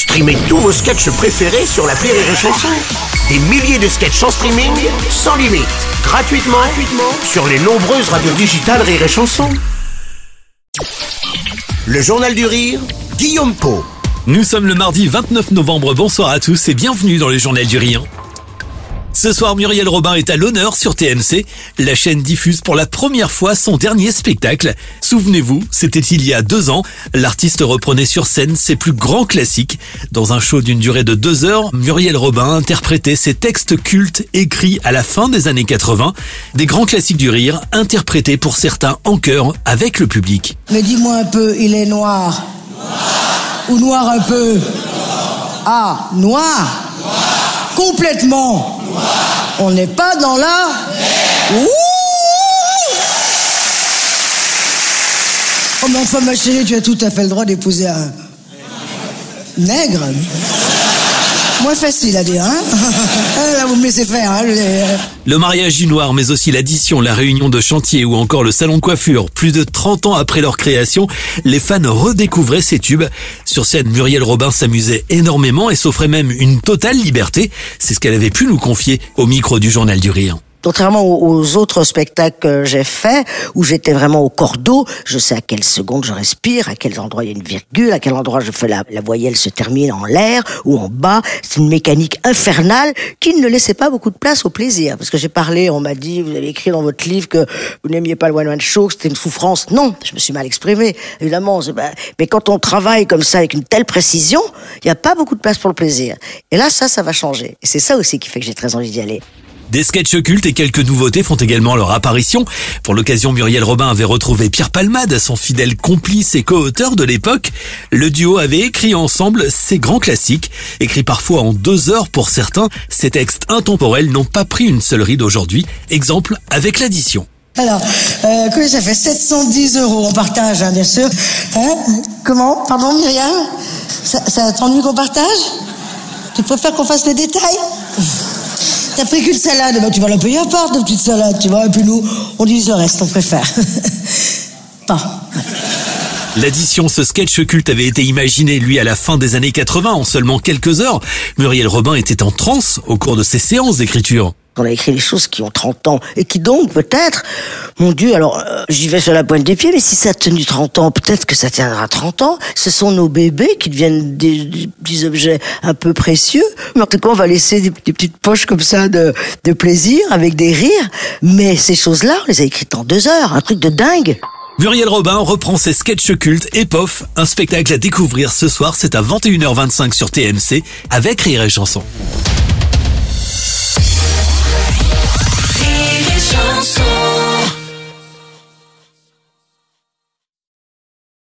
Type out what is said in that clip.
Streamez tous vos sketchs préférés sur la Rire et Chanson. Des milliers de sketchs en streaming, sans limite, gratuitement, gratuitement sur les nombreuses radios digitales Rire et. Le Journal du Rire, Guillaume Po. Nous sommes le mardi 29 novembre, bonsoir à tous et bienvenue dans le Journal du Rire. Ce soir, Muriel Robin est à l'honneur sur TMC. La chaîne diffuse pour la première fois son dernier spectacle. Souvenez-vous, c'était il y a deux ans. L'artiste reprenait sur scène ses plus grands classiques. Dans un show d'une durée de deux heures, Muriel Robin interprétait ses textes cultes écrits à la fin des années 80. Des grands classiques du rire, interprétés pour certains en chœur avec le public. Mais dis-moi un peu, il est noir. Ou noir un peu Ah, noir Complètement. On n'est pas dans la... Oh mais enfin ma chérie, tu as tout à fait le droit d'épouser un... Nègre Moins facile à dire, hein Ah, Là, vous me faire, hein je- Le mariage du noir, mais aussi l'addition, la réunion de chantier ou encore le salon de coiffure. Plus de 30 ans après leur création, les fans redécouvraient ces tubes. Sur scène, Muriel Robin s'amusait énormément et s'offrait même une totale liberté. C'est ce qu'elle avait pu nous confier au micro du Journal du Rire. Contrairement aux autres spectacles que j'ai faits, où j'étais vraiment au cordeau, je sais à quelle seconde je respire, à quel endroit il y a une virgule, à quel endroit je fais la, la voyelle se termine en l'air ou en bas. C'est une mécanique infernale qui ne laissait pas beaucoup de place au plaisir. Parce que j'ai parlé, on m'a dit, vous avez écrit dans votre livre que vous n'aimiez pas le one-man show, que c'était une souffrance. Non, je me suis mal exprimé, évidemment. Mais quand on travaille comme ça avec une telle précision, il n'y a pas beaucoup de place pour le plaisir. Et là, ça, ça va changer. Et c'est ça aussi qui fait que j'ai très envie d'y aller. Des sketchs cultes et quelques nouveautés font également leur apparition. Pour l'occasion, Muriel Robin avait retrouvé Pierre Palmade, son fidèle complice et co-auteur de l'époque. Le duo avait écrit ensemble ses grands classiques. Écrits parfois en deux heures pour certains, ces textes intemporels n'ont pas pris une seule ride aujourd'hui. Exemple avec l'addition. Alors, euh, ça fait? 710 euros, on partage, hein, bien sûr. Hein? Comment? Pardon, Myriam? Ça, ça t'ennuie qu'on partage? Tu préfères qu'on fasse les détails? T'as pris qu'une salade, bah, tu vas la payer à part, ta petite salade, tu vois, et puis nous, on divise le reste, on préfère. Pas. L'addition, ce sketch culte avait été imaginé, lui, à la fin des années 80, en seulement quelques heures. Muriel Robin était en transe au cours de ses séances d'écriture. On a écrit des choses qui ont 30 ans et qui donc peut-être, mon Dieu, alors euh, j'y vais sur la pointe des pieds, mais si ça a tenu 30 ans, peut-être que ça tiendra 30 ans. Ce sont nos bébés qui deviennent des, objets un peu précieux. Mais en tout cas, on va laisser des, petites poches comme ça de, de plaisir avec des rires. Mais ces choses-là, on les a écrites en deux heures, un truc de dingue. Muriel Robin reprend ses sketchs cultes et POF, un spectacle à découvrir ce soir, c'est à 21h25 sur TMC avec Rire et Chanson.